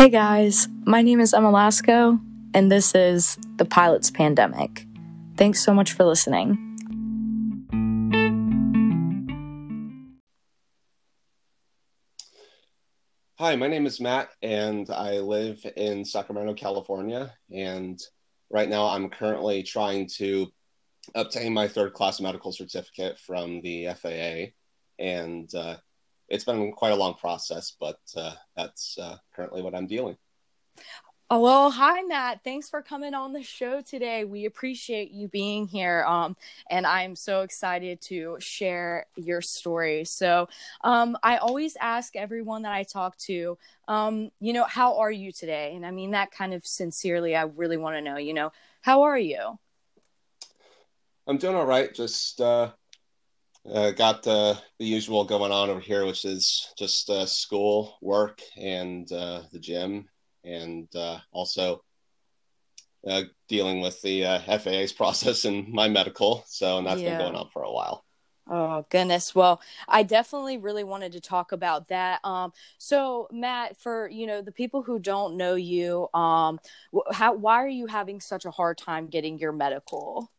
Hey guys, my name is Emma Lasco, and this is The Pilot's Pandemic. Thanks so much for listening. Hi, my name is Matt, and I live in Sacramento, California. And right now, I'm currently trying to obtain my third class medical certificate from the FAA. And uh, it's been quite a long process, but uh, that's uh, currently what I'm dealing. Oh, well, hi Matt. Thanks for coming on the show today. We appreciate you being here. Um, and I'm so excited to share your story. So, um, I always ask everyone that I talk to, um, you know, how are you today? And I mean that kind of sincerely. I really want to know, you know, how are you? I'm doing all right. Just uh, uh, got the the usual going on over here, which is just uh, school, work, and uh, the gym, and uh, also uh, dealing with the uh, FAA's process and my medical. So, and that's yeah. been going on for a while. Oh goodness. Well, I definitely really wanted to talk about that. Um, so Matt, for you know the people who don't know you, um, how why are you having such a hard time getting your medical?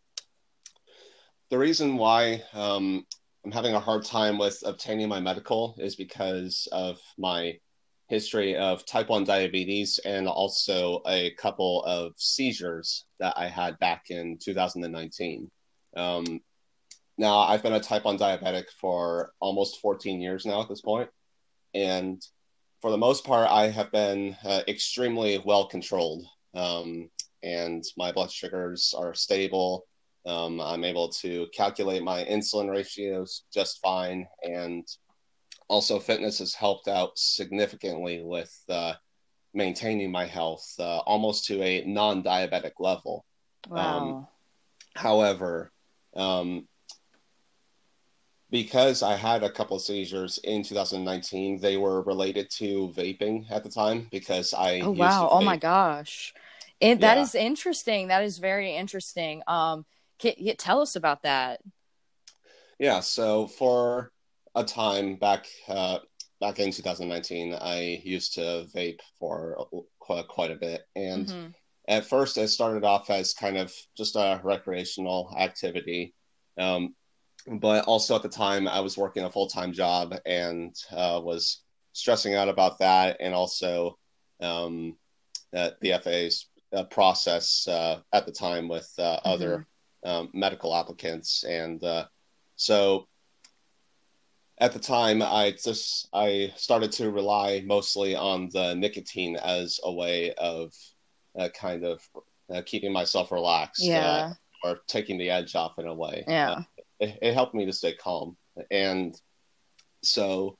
the reason why um, I'm having a hard time with obtaining my medical is because of my history of type 1 diabetes and also a couple of seizures that I had back in 2019. Um, now, I've been a type 1 diabetic for almost 14 years now at this point, And for the most part, I have been uh, extremely well controlled. Um, and my blood sugars are stable. Um, I'm able to calculate my insulin ratios just fine. And also, fitness has helped out significantly with uh, maintaining my health uh, almost to a non diabetic level. Wow. Um, however, um, because I had a couple of seizures in 2019, they were related to vaping at the time because I. Oh, wow. Oh, my gosh. It, that yeah. is interesting. That is very interesting. Um, can you tell us about that? Yeah, so for a time back uh, back in 2019, I used to vape for quite, quite a bit, and mm-hmm. at first it started off as kind of just a recreational activity, um, but also at the time I was working a full time job and uh, was stressing out about that, and also um, the FAA's uh, process uh, at the time with uh, mm-hmm. other um, medical applicants, and uh, so at the time, I just I started to rely mostly on the nicotine as a way of uh, kind of uh, keeping myself relaxed, uh, yeah, or taking the edge off in a way. Yeah, uh, it, it helped me to stay calm, and so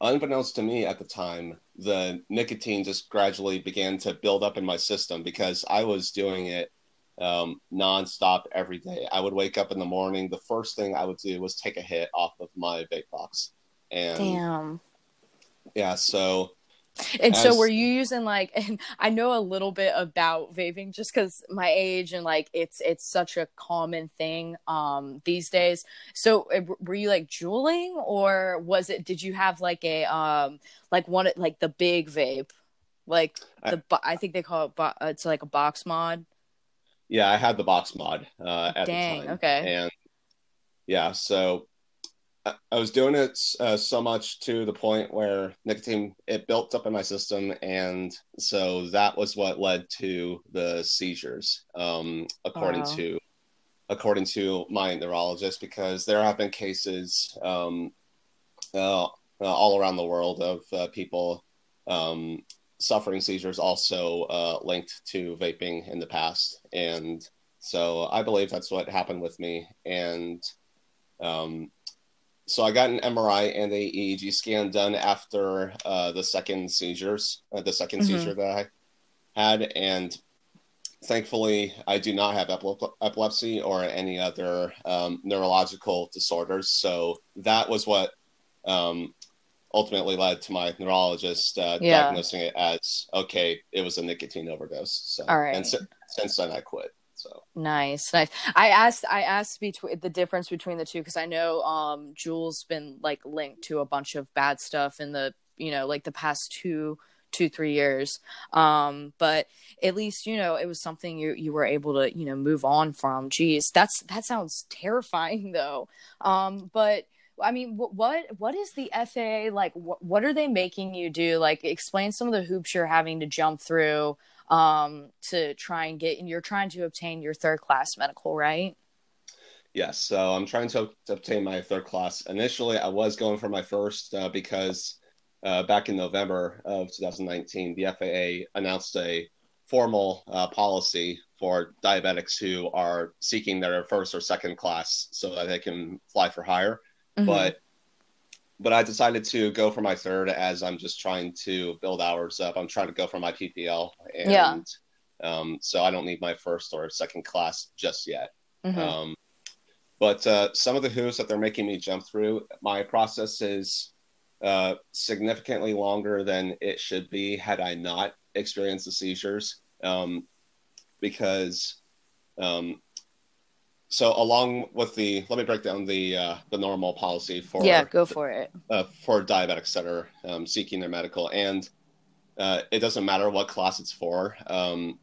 unbeknownst to me at the time, the nicotine just gradually began to build up in my system because I was doing it um, nonstop every day. I would wake up in the morning. The first thing I would do was take a hit off of my vape box. And damn. Yeah. So. And as, so, were you using like? And I know a little bit about vaping just because my age and like it's it's such a common thing um these days. So, eh, were you like juuling, or was it? Did you have like a um like one like the big vape, like the I, I think they call it it's like a box mod. Yeah, I had the box mod uh, at Dang, the time. Okay. And yeah, so I, I was doing it uh, so much to the point where nicotine it built up in my system, and so that was what led to the seizures, um, according wow. to according to my neurologist, because there have been cases um, uh, all around the world of uh, people um, suffering seizures also uh, linked to vaping in the past. And so I believe that's what happened with me. And um, so I got an MRI and a EEG scan done after uh, the second seizures, uh, the 2nd mm-hmm. seizure that I had. And thankfully, I do not have epilepsy or any other um, neurological disorders. So that was what um, ultimately led to my neurologist uh, yeah. diagnosing it as okay, it was a nicotine overdose. So, all right, and si- since then I quit. So nice, nice. I asked, I asked between the difference between the two because I know um Juul's been like linked to a bunch of bad stuff in the you know like the past two two three years um but at least you know it was something you you were able to you know move on from geez that's that sounds terrifying though um but I mean, what what is the FAA like? What, what are they making you do? Like, explain some of the hoops you're having to jump through um, to try and get. And you're trying to obtain your third class medical, right? Yes. So I'm trying to, to obtain my third class. Initially, I was going for my first uh, because uh, back in November of 2019, the FAA announced a formal uh, policy for diabetics who are seeking their first or second class so that they can fly for hire. Mm-hmm. But but I decided to go for my third as I'm just trying to build hours up. I'm trying to go for my PPL, and yeah. um, so I don't need my first or second class just yet. Mm-hmm. Um, but uh, some of the hoops that they're making me jump through, my process is uh, significantly longer than it should be had I not experienced the seizures, um, because um, so along with the let me break down the uh, the normal policy for yeah go for it. uh, for diabetics that are um, seeking their medical. And uh, it doesn't matter what class it's for um,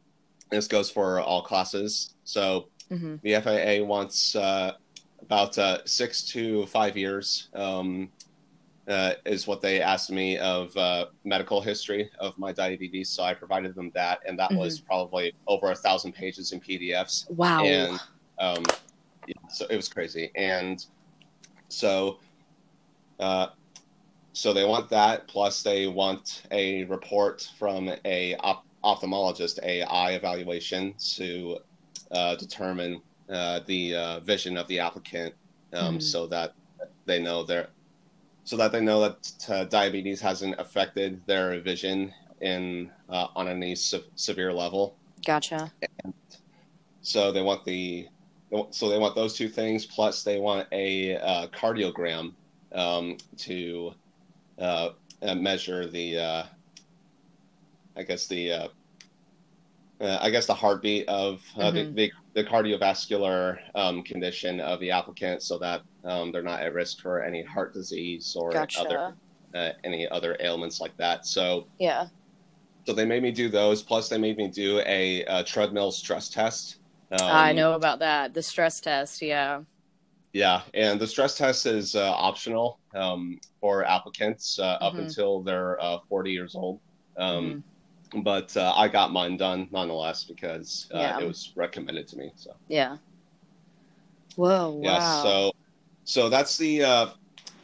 this goes for all classes. So mm-hmm. the FAA wants uh, about uh, six to five years um, uh, is what they asked me of medical history of my diabetes. So I provided them that and that mm-hmm. was probably over a thousand pages in PDFs wow. And um, yeah, so it was crazy, and so, uh, so they want that. Plus, they want a report from a op- ophthalmologist, a eye evaluation to uh, determine uh, the uh, vision of the applicant, um, mm-hmm. so that they know their, so that they know that uh, diabetes hasn't affected their vision in uh, on any se- severe level. Gotcha. And so they want the so they want those two things plus they want a uh, cardiogram um, to uh, uh measure the uh, i guess the uh, i guess the heartbeat of mm-hmm. the, the, the, cardiovascular um, condition of the applicant so that um, they're not at risk for any heart disease or gotcha. other any other ailments like that so yeah so they made me do those plus they made me do a, a treadmill stress test um, I know about that. The stress test, yeah. Yeah, and the stress test is uh, optional um, for applicants uh, mm-hmm. up until they're uh, 40 years old. Um, mm-hmm. But uh, I got mine done nonetheless because uh, yeah. it was recommended to me. So yeah. Whoa! Yeah. Wow. So, so that's the uh,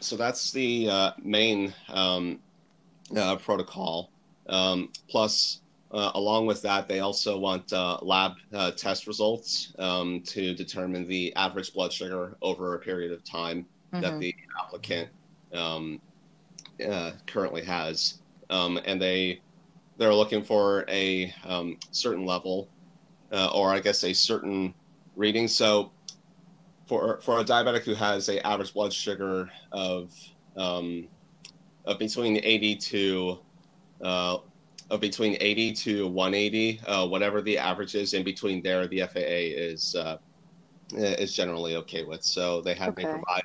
so that's the main um, protocol. Um, plus, uh, along with that, they also want uh, lab uh, test results um, to determine the average blood sugar over a period of time mm-hmm. that the applicant um, uh, currently has, um, and they they're looking for a um, certain level, uh, or I guess a certain reading. So, for for a diabetic who has a average blood sugar of um, of between 80 to uh, of between 80 to 180, uh, whatever the average is in between there, the FAA is uh, is generally okay with. So they had okay. me provide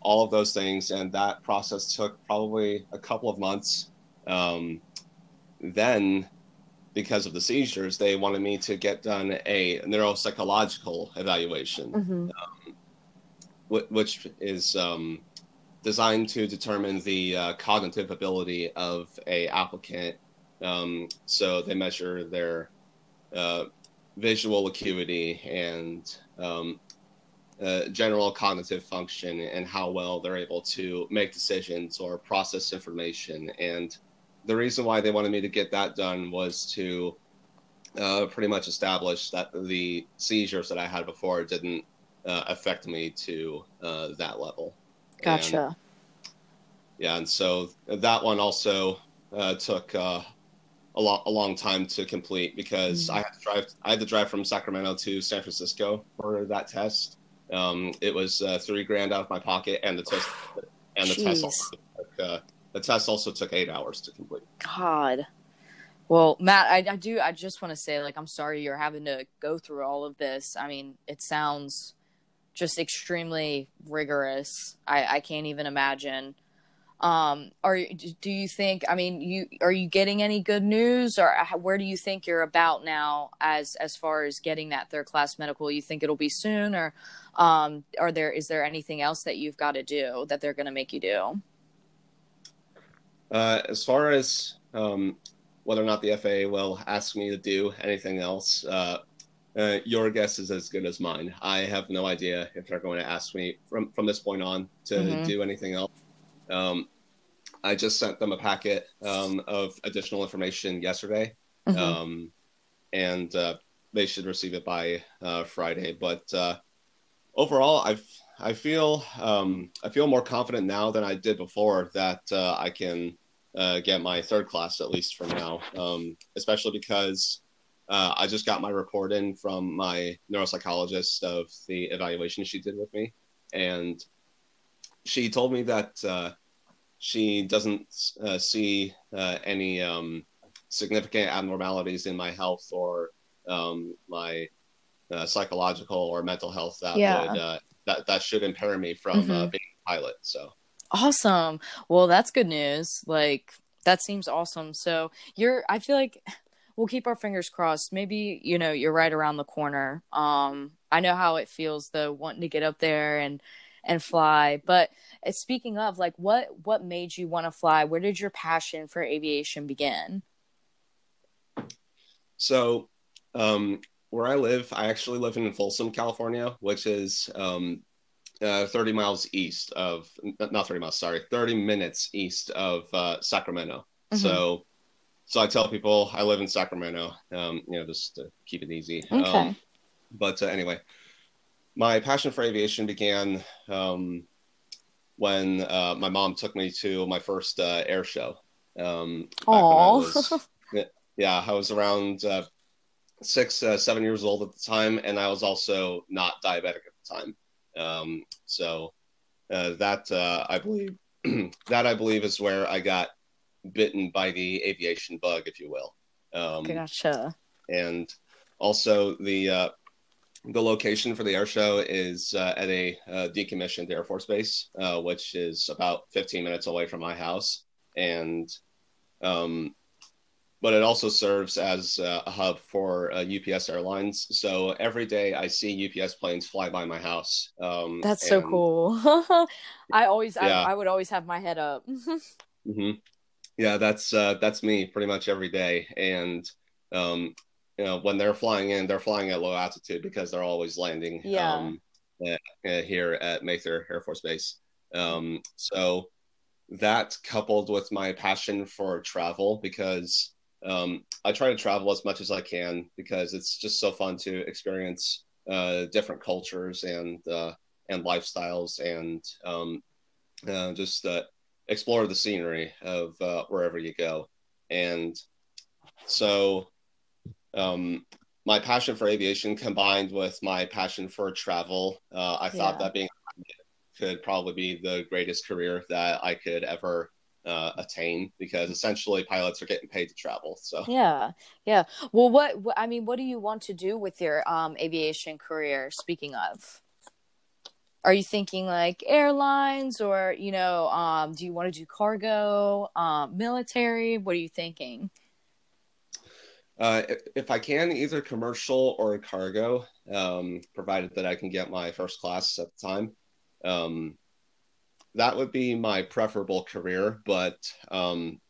all of those things, and that process took probably a couple of months. Um, then, because of the seizures, they wanted me to get done a neuropsychological evaluation, mm-hmm. um, which is um, designed to determine the uh, cognitive ability of a applicant um, so they measure their uh, visual acuity and um, uh, general cognitive function and how well they're able to make decisions or process information. And the reason why they wanted me to get that done was to uh, pretty much establish that the seizures that I had before didn't uh, affect me to uh, that level. Gotcha. And, yeah, and so that one also uh, took uh, a long a long time to complete because mm-hmm. I had to drive I had to drive from Sacramento to San Francisco for that test. Um, it was uh, three grand out of my pocket, and the test and the Jeez. test also took, uh, the test also took eight hours to complete. God. Well, Matt, I, I do. I just want to say, like, I'm sorry you're having to go through all of this. I mean, it sounds just extremely rigorous. I, I can't even imagine. Um are do you think i mean you are you getting any good news or where do you think you're about now as as far as getting that third class medical you think it'll be soon or um are there is there anything else that you've got to do that they're going to make you do uh as far as um whether or not the faa will ask me to do anything else uh uh, your guess is as good as mine. I have no idea if they're going to ask me from from this point on to mm-hmm. do anything else. Um, I just sent them a packet um, of additional information yesterday, mm-hmm. um, and uh, they should receive it by uh, Friday. But uh, overall, I I feel um, I feel more confident now than I did before that uh, I can uh, get my third class at least for now, um, especially because. Uh, I just got my report in from my neuropsychologist of the evaluation she did with me, and she told me that she doesn't uh, see uh, any um, significant abnormalities in my health or um, my uh, psychological or mental health that yeah. would uh, that that should impair me from uh, mm-hmm. being a pilot. So awesome. Well, that's good news. Like that seems awesome. So you're. I feel like we'll keep our fingers crossed. Maybe you know you're right around the corner. Um, I know how it feels though, wanting to get up there and and fly. But uh, speaking of, like, what what made you want to fly? Where did your passion for aviation begin? So, um, where I live, I actually live in Folsom, California, which is um, uh, 30 miles east of, not 30 miles, sorry, 30 minutes east of uh, Sacramento. Mm-hmm. So, so I tell people I live in Sacramento, um, you know, just to keep it easy. Okay. Um, but uh, anyway, my passion for aviation began um, when uh, my mom took me to my first uh, air show. Um, Aww. yeah, I was around uh, six, uh, seven years old at the time, and I was also not diabetic at the time. Um, so uh, that uh, I believe that I believe is where I got bitten by the aviation bug, if you will. Um, gotcha. And also the the location for the air show is uh, at a uh, decommissioned Air Force base, uh, which is about 15 minutes away from my house. And, um, but it also serves as a hub for UPS uh, Airlines. So every day I see UPS planes fly by my house. Um, That's so cool. I always, yeah. I, I, would always have my head up. mm-hmm. Yeah, that's uh, that's me pretty much every day. And um, you know when they're flying in they're flying at low altitude because they're always landing yeah. um, at, at here at mather air force base um, so that coupled with my passion for travel because um, i try to travel as much as i can because it's just so fun to experience uh, different cultures and uh, and lifestyles and um, uh, just uh, explore the scenery of uh, wherever you go and so um, my passion for aviation combined with my passion for travel, uh, I thought that being could probably be the greatest career that I could ever uh, attain because essentially pilots are getting paid to travel. So yeah, yeah. Well, what, what I mean, what do you want to do with your um, aviation career? Speaking of, are you thinking like airlines or you know, um, do you want to do cargo, um, military? What are you thinking? Uh, if, if, I can, either commercial or cargo, um, provided that I can get my first class at the time. Um, that would be my preferable career, but um,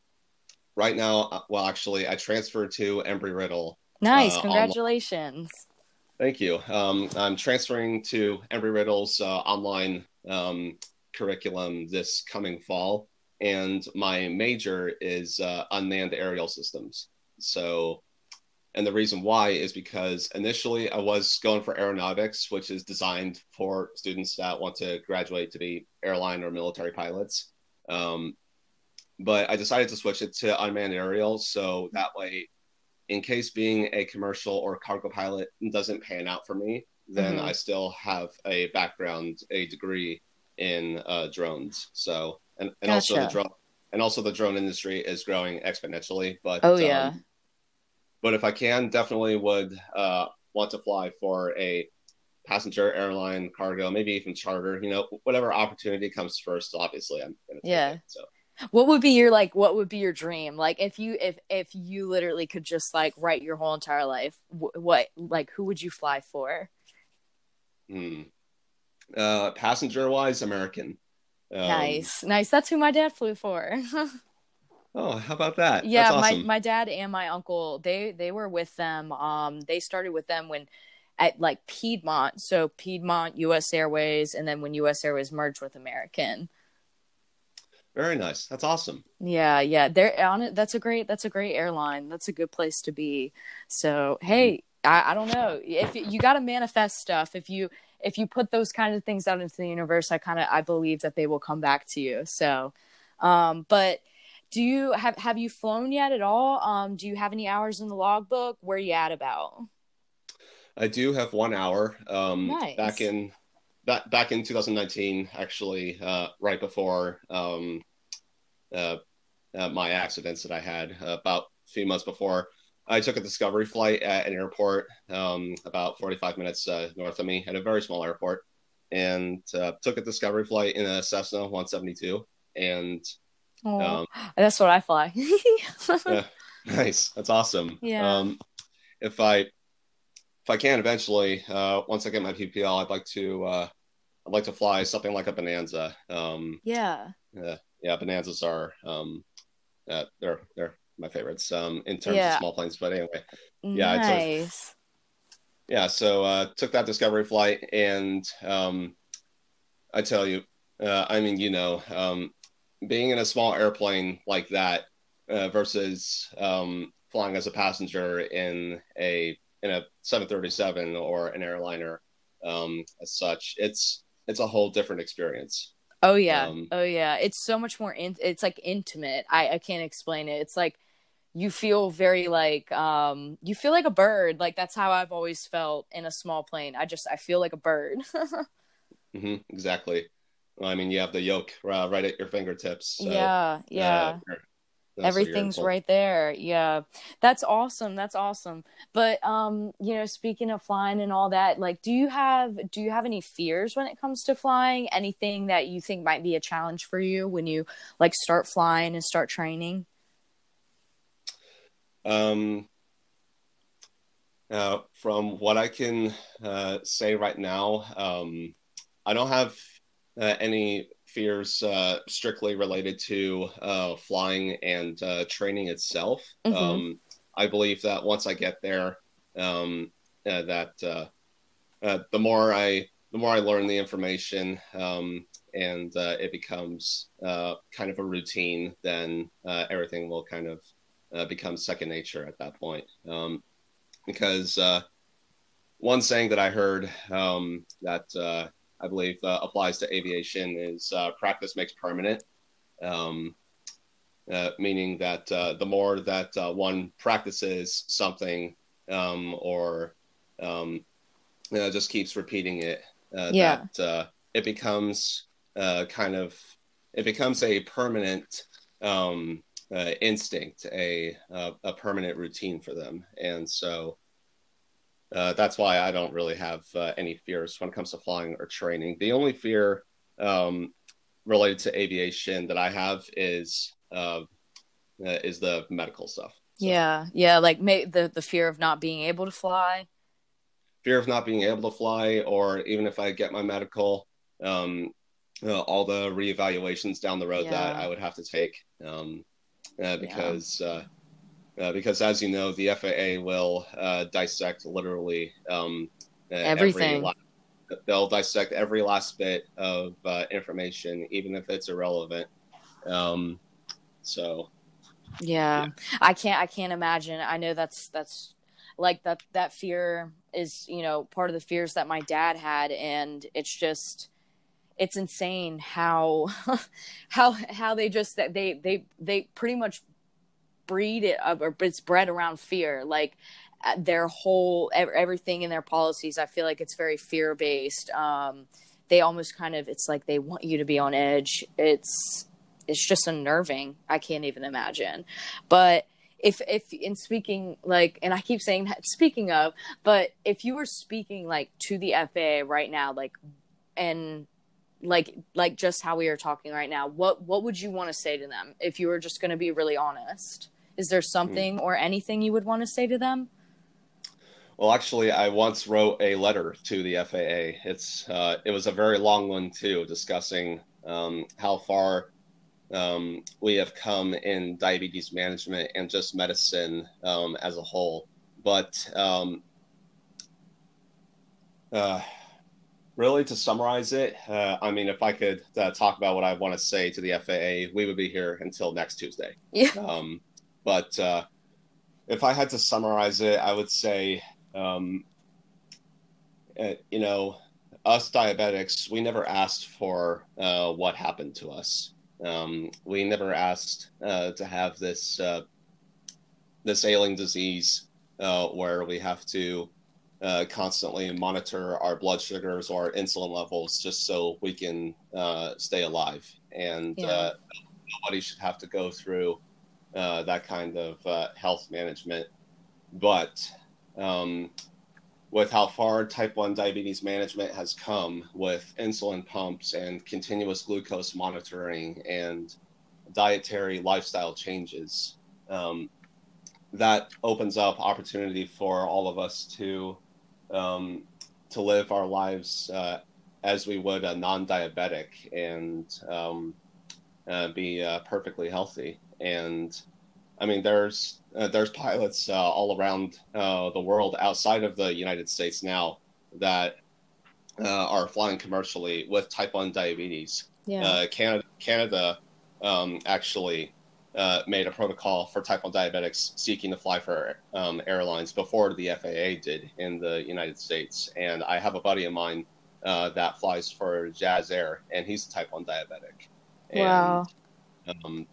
right now, uh, well, actually, I transferred to Embry Riddle. Nice, uh, congratulations! Online. Thank you. Um, I'm transferring to Embry Riddle's uh, online um, curriculum this coming fall, and my major is uh, unmanned aerial systems. So and the reason why is because initially I was going for aeronautics, which is designed for students that want to graduate to be airline or military pilots. Um, but I decided to switch it to unmanned aerial. So that way, in case being a commercial or cargo pilot doesn't pan out for me, then mm-hmm. I still have a background, a degree in uh, drones. So, and, and gotcha. also the drone, and also the drone industry is growing exponentially. But oh yeah. Um, but if I can, definitely would uh, want to fly for a passenger airline, cargo, maybe even charter. You know, whatever opportunity comes first. Obviously, I'm gonna yeah. So what would be your like what would be your dream like if you if if you literally could just like write your whole entire life wh- what like who would you fly for Hmm. Uh, passenger wise, American. Um, nice nice that's who my dad flew for Oh, how about that? yeah That's awesome. my my dad and my uncle they they were with them um they started with them when at like piedmont so piedmont us airways and then when us airways merged with american Very nice. That's awesome. Yeah, yeah. They're on it. That's a great. That's a great airline. That's a good place to be. So hey, I, I don't know if you, you got to manifest stuff. If you if you put those kind of things out into the universe, I kind of I believe that they will come back to you. So, um, but do you have have you flown yet at all? Um, do you have any hours in the logbook? Where you at about? I do have one hour. Um, Nice. Back in back back in 2019, actually, uh, right before um, uh, uh, my accidents that I had uh, about a few months before. I took a discovery flight at an airport um, about 45 minutes uh, north of me at a very small airport, and uh, took a discovery flight in a Cessna 172. And Oh, um, that's what I fly. yeah, nice, that's awesome. Yeah. Um, if I if I can eventually, uh, once I get my PPL, I'd like to uh, I'd like to fly something like a Bonanza. Um, yeah. yeah, Bonanzas are um, uh, they're they're my favorites um, in terms Yeah. of small planes. But anyway, Yeah, Nice. yeah. So uh, took that discovery flight, and um, I tell you, uh, I mean, you know, um, being in a small airplane like that uh, versus um, flying as a passenger in a in a 737 or an airliner um, as such, it's it's a whole different experience. Oh yeah. Um, oh yeah. It's so much more in- it's like intimate. I I can't explain it. It's like you feel very like um you feel like a bird. Like that's how I've always felt in a small plane. I just I feel like a bird. hmm exactly. I mean, you have the yoke uh, right at your fingertips. So, yeah, yeah. uh, so you're Everything's right there. Yeah. That's awesome. That's awesome. But um, you know, speaking of flying and all that, like do you have do you have any fears when it comes to flying? Anything that you think might be a challenge for you when you like start flying and start training? Um, uh, from what I can uh, say right now, um, I don't have uh, any fears uh, strictly related to uh, flying and uh, training itself. Mhm. Um, I believe that once I get there, um, uh, that uh, uh, the more I the more I learn the information um, and uh, it becomes uh, kind of a routine, then uh, everything will kind of uh, become second nature at that point. Um, because uh, one saying that I heard um, that uh, I believe uh, applies to aviation is uh, practice makes permanent. Um, uh, meaning that uh, the more that uh, one practices something um, or um, you know, just keeps repeating it, uh, Yeah. that uh, it becomes uh, kind of it becomes a permanent um, uh, instinct, a a permanent routine for them, and so uh, that's why I don't really have uh, any fears when it comes to flying or training. The only fear um, related to aviation that I have is uh, uh, is the medical stuff. So, Yeah, yeah, like may- the the fear of not being able to fly. fear of not being able to fly, or even if I get my medical, um, uh, all the reevaluations down the road that I would have to take, um, uh, because uh, uh, because as you know, the FAA will uh, dissect literally um, uh, Everything. Every la- they'll dissect every last bit of uh, information, even if it's irrelevant. Um, so Yeah. I can't I can't imagine. I know that's that's like that that fear is, you know, part of the fears that my dad had and it's just it's insane how how how they just that they they they pretty much breed it or it's bred around fear like uh, their whole everything in their policies i feel like it's very fear based um they almost kind of it's like they want you to be on edge. It's it's just unnerving. I can't even imagine. But if if in speaking like and i keep saying that speaking of but if you were speaking like to the faa right now like and like like just how we are talking right now what what would you want to say to them if you were just going to be really honest is there something mm. or anything you would want to say to them well actually i once wrote a letter to the faa it's uh, it was a very long one too discussing um, how far um, we have come in diabetes management and just medicine um, as a whole but um, uh, really, to summarize it, uh, I mean, if I could uh, talk about what I want to say to the FAA, we would be here until next Tuesday. Yeah. But uh, if I had to summarize it, I would say, um, uh, you know, us diabetics, we never asked for uh, what happened to us. Um, we never asked uh, to have this this ailing disease where we have to uh, constantly monitor our blood sugars or insulin levels just so we can uh, stay alive. And yeah. uh, nobody should have to go through uh, that kind of uh, health management. But um, with how far type 1 diabetes management has come with insulin pumps and continuous glucose monitoring and dietary lifestyle changes, um, that opens up opportunity for all of us to um, to live our lives uh, as we would a non-diabetic and um, uh, be uh, perfectly healthy. And I mean, there's uh, there's pilots uh, all around uh, the world outside of the United States now that are flying commercially with type one diabetes. Yeah. Canada, Canada um, actually uh, made a protocol for type 1 diabetics seeking to fly for um, airlines before the FAA did in the United States. And I have a buddy of mine uh, that flies for Jazz Air, and he's a type 1 diabetic. And, wow. Um,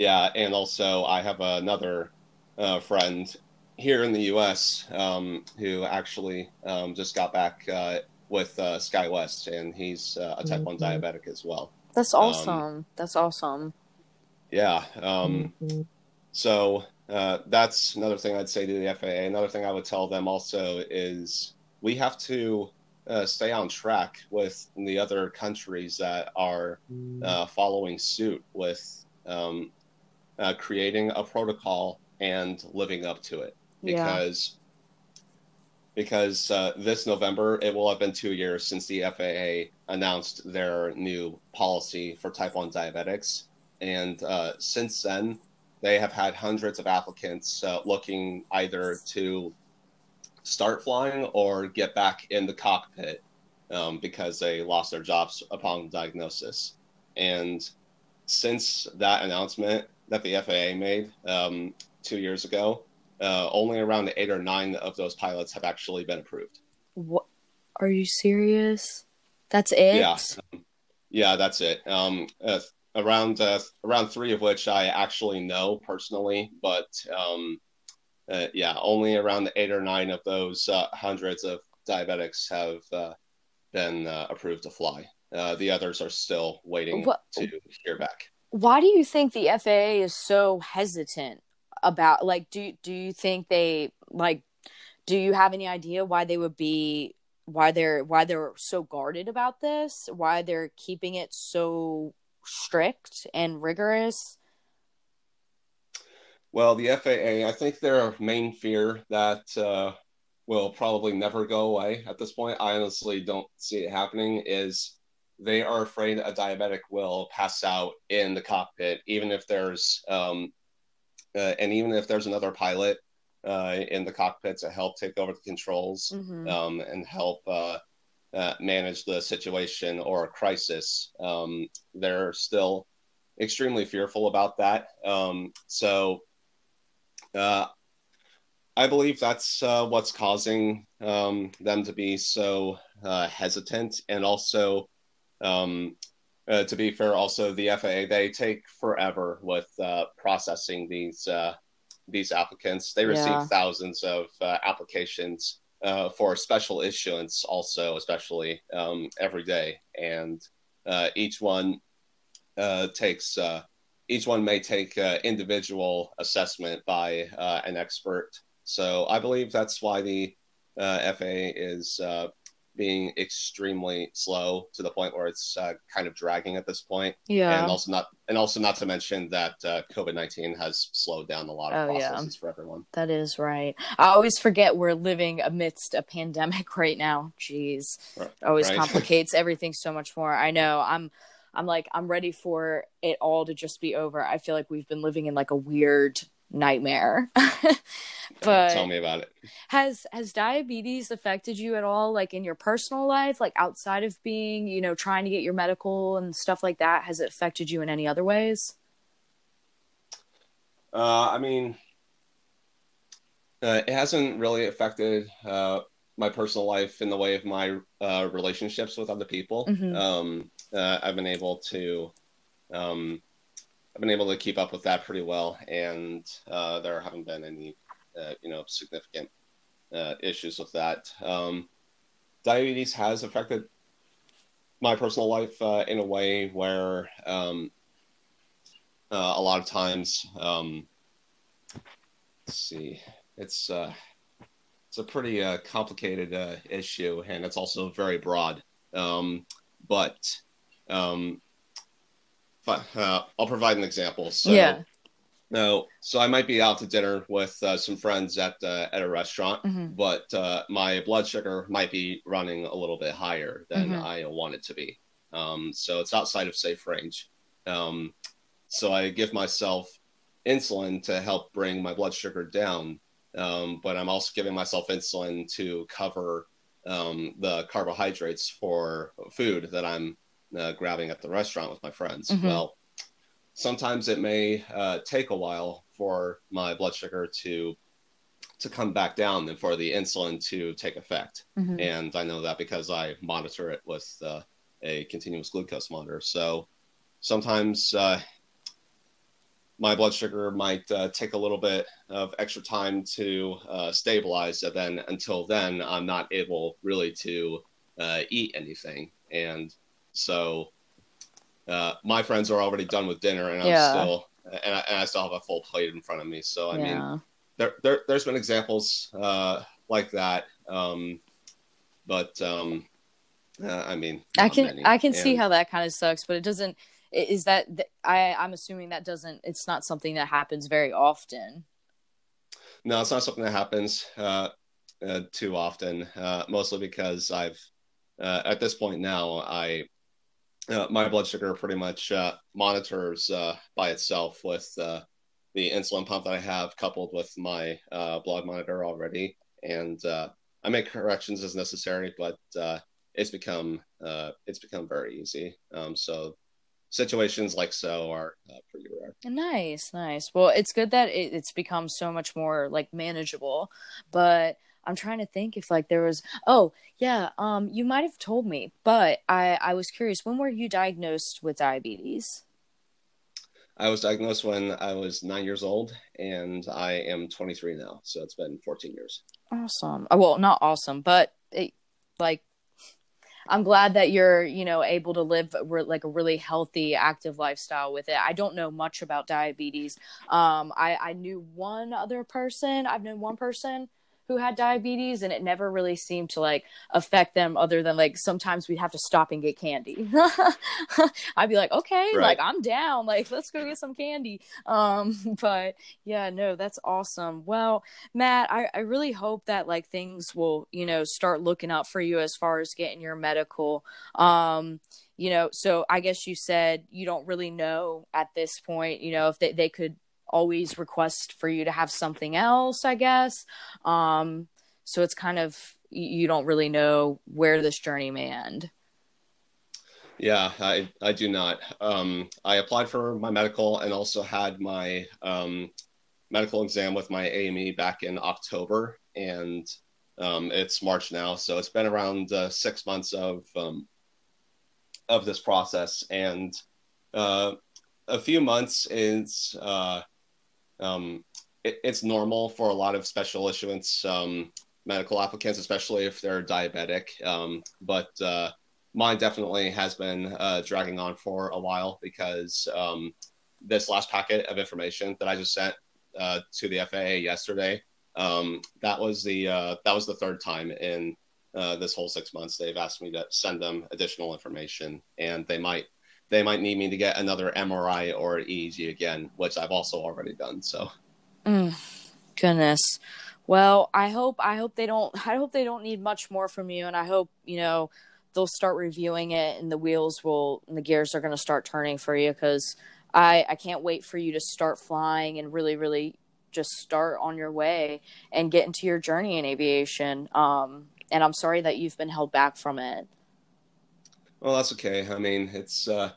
yeah, and also I have another uh, friend here in the U.S. Um, who actually um, just got back uh, with uh, SkyWest, and he's uh, a type mm-hmm. 1 diabetic as well. That's um, awesome. That's awesome. Yeah. Um, mm-hmm. So uh, that's another thing I'd say to the FAA. Another thing I would tell them also is we have to uh, stay on track with the other countries that are mm. uh, following suit with um, uh, creating a protocol and living up to it. Because yeah. because uh, this November it will have been two years since the FAA announced their new policy for type one diabetics and uh, since then, they have had hundreds of applicants uh, looking either to start flying or get back in the cockpit um, because they lost their jobs upon diagnosis. And since that announcement that the FAA made um, two years ago, uh, only around eight or nine of those pilots have actually been approved. What? Are you serious? That's it? Yeah. Yeah, that's it. Um, uh, around uh, around three of which I actually know personally, but um, uh, yeah, only around eight or nine of those uh, hundreds of diabetics have uh, been uh, approved to fly. Uh, the others are still waiting what, to hear back. Why do you think the FAA is so hesitant about? Like, do do you think they like? Do you have any idea why they would be? Why they're why they're so guarded about this? Why they're keeping it so strict and rigorous? Well, the FAA, I think their main fear that uh, will probably never go away at this point, I honestly don't see it happening, is they are afraid a diabetic will pass out in the cockpit, even if there's, um, uh, and even if there's another pilot uh, in the cockpit to help take over the controls mm-hmm. um, and help uh, uh, manage the situation or a crisis, um, they're still extremely fearful about that. Um, so uh, I believe that's uh, what's causing um, them to be so uh, hesitant. And also, um, uh, to be fair, also the FAA, they take forever with uh, processing these. these applicants, they receive yeah. thousands of applications uh, for special issuance also, especially um, every day. And uh, each one uh, takes, uh, each one may take uh, individual assessment by an expert. So I believe that's why the FAA is being extremely slow to the point where it's uh, kind of dragging at this point. Yeah. And also not and also not to mention that uh, COVID nineteen has slowed down a lot of Oh, yeah. processes for everyone. That is right. I always forget we're living amidst a pandemic right now. Jeez. Right. Always Right. complicates everything so much more. I know. I'm I'm like I'm ready for it all to just be over. I feel like we've been living in like a weird nightmare. but Tell me about it. has has diabetes affected you at all like in your personal life like outside of being, you know, trying to get your medical and stuff like that? Has it affected you in any other ways? Uh, I mean, uh, it hasn't really affected uh, my personal life in the way of my uh, relationships with other people. Mhm. Um, uh, I've been able to, um, I've been able to keep up with that pretty well, and uh, there haven't been any, uh, you know, significant uh, issues with that. Um, diabetes has affected my personal life uh, in a way where um, uh, a lot of times, um, let's see, it's uh, it's a pretty complicated issue, and it's also very broad. Um, but um, uh, I'll provide an example. So, yeah. no, so I might be out to dinner with uh, some friends at uh, at a restaurant, Mhm. but uh, my blood sugar might be running a little bit higher than Mhm. I want it to be. Um, so it's outside of safe range. Um, so I give myself insulin to help bring my blood sugar down, um, but I'm also giving myself insulin to cover um, the carbohydrates for food that I'm uh, grabbing at the restaurant with my friends. Mhm. Well, sometimes it may uh, take a while for my blood sugar to to come back down and for the insulin to take effect. Mhm. And I know that because I monitor it with uh, a continuous glucose monitor. So sometimes uh, my blood sugar might uh, take a little bit of extra time to uh, stabilize. And then until then, I'm not able really to uh, eat anything. And so uh, my friends are already done with dinner, and I'm Yeah. still and I, and I still have a full plate in front of me. So I mean, yeah. there, there there's been examples uh, like that, um, but um, uh, I mean, I can many. I can see how that kind of sucks, but it doesn't. Is that I? I'm assuming that doesn't. It's not something that happens very often. No, it's not something that happens uh, uh, too often. Uh, mostly because I've uh, at this point now I uh, my blood sugar pretty much uh, monitors uh, by itself with uh, the insulin pump that I have coupled with my uh, blood monitor already, and uh, I make corrections as necessary. But it's become it's become very easy. Um, so situations like so are pretty rare. Nice, nice. Well, it's good that it, it's become so much more like manageable. But I'm trying to think if like there was. Oh yeah, um, you might have told me, but I I was curious. When were you diagnosed with diabetes? I was diagnosed when I was nine years old, and I am 23 now. So it's been 14 years. Awesome. Uh, Well, not awesome, but it, like I'm glad that you're, you know, able to live re- like a really healthy, active lifestyle with it. I don't know much about diabetes. Um, I, I knew one other person. I've known one person who had diabetes, and it never really seemed to like affect them, other than like sometimes we'd have to stop and get candy. I'd be like, okay, Right. like I'm down. Like let's go get some candy. Um, but yeah, no, that's awesome. Well, Matt, I, I really hope that like things will, you know, start looking up for you as far as getting your medical. Um, you know, so I guess you said you don't really know at this point, you know, if they, they could always request for you to have something else, I guess. Um, so it's kind of you don't really know where this journey may end. Yeah, I, I do not. Um, I applied for my medical and also had my um, medical exam with my AME back in October, and um, it's March now, so it's been around uh, six months of um, of this process, and uh, a few months is uh, um, it, it's normal for a lot of special issuance um, medical applicants, especially if they're diabetic. Um, but uh, mine definitely has been uh, dragging on for a while because um, this last packet of information that I just sent uh, to the FAA yesterday, um, that was the uh, that was the third time in uh, this whole six months. They've asked me to send them additional information, and they might they might need me to get another MRI or EEG again, which I've also already done. So, mm, goodness. Well, I hope I hope they don't I hope they don't need much more from you, and I hope you know they'll start reviewing it, and the wheels will and the gears are going to start turning for you because I I can't wait for you to start flying and really really just start on your way and get into your journey in aviation. Um, and I'm sorry that you've been held back from it. Well, that's okay. I mean, it's uh,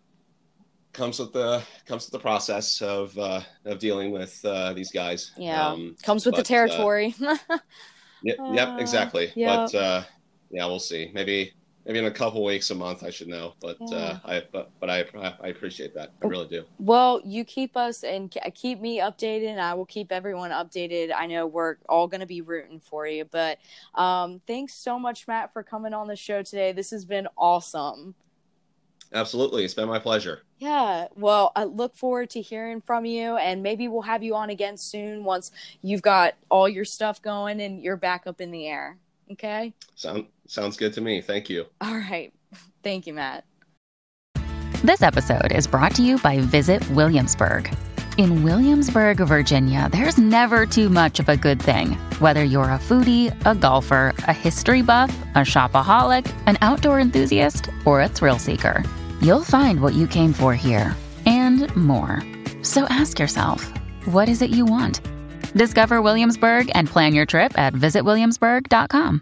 comes with the comes with the process of uh, of dealing with uh, these guys. Yeah, um, comes with but, the uh, territory. yep, yep, exactly. Yep. But uh, yeah, we'll see. Maybe maybe in a couple weeks, a month, I should know. But uh, yeah. uh, I but but I I appreciate that. I really do. Well, you keep us and keep me updated, and I will keep everyone updated. I know we're all going to be rooting for you. But um, thanks so much, Matt, for coming on the show today. This has been awesome. Absolutely, it's been my pleasure. Yeah, well, I look forward to hearing from you, and maybe we'll have you on again soon once you've got all your stuff going and you're back up in the air. Okay. Sound sounds good to me. Thank you. All right. Thank you, Matt. This episode is brought to you by Visit Williamsburg. In Williamsburg, Virginia, there's never too much of a good thing. Whether you're a foodie, a golfer, a history buff, a shopaholic, an outdoor enthusiast, or a thrill seeker, you'll find what you came for here and more. So ask yourself, what is it you want? Discover Williamsburg and plan your trip at visitwilliamsburg.com.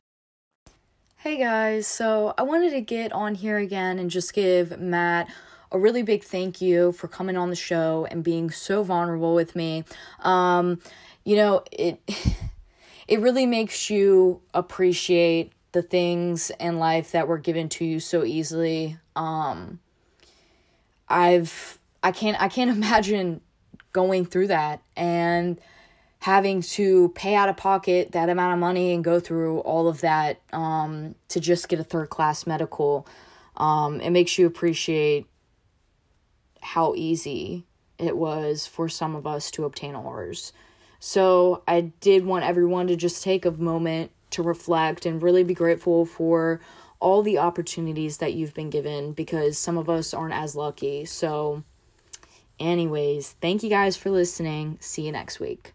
Hey guys, so I wanted to get on here again and just give Matt a really big thank you for coming on the show and being so vulnerable with me. Um, you know, it it really makes you appreciate the things in life that were given to you so easily. Um, I've I can't I can't imagine going through that and having to pay out of pocket that amount of money and go through all of that um, to just get a third class medical. Um, it makes you appreciate how easy it was for some of us to obtain ours. So I did want everyone to just take a moment to reflect and really be grateful for all the opportunities that you've been given because some of us aren't as lucky. So, anyways, thank you guys for listening. See you next week.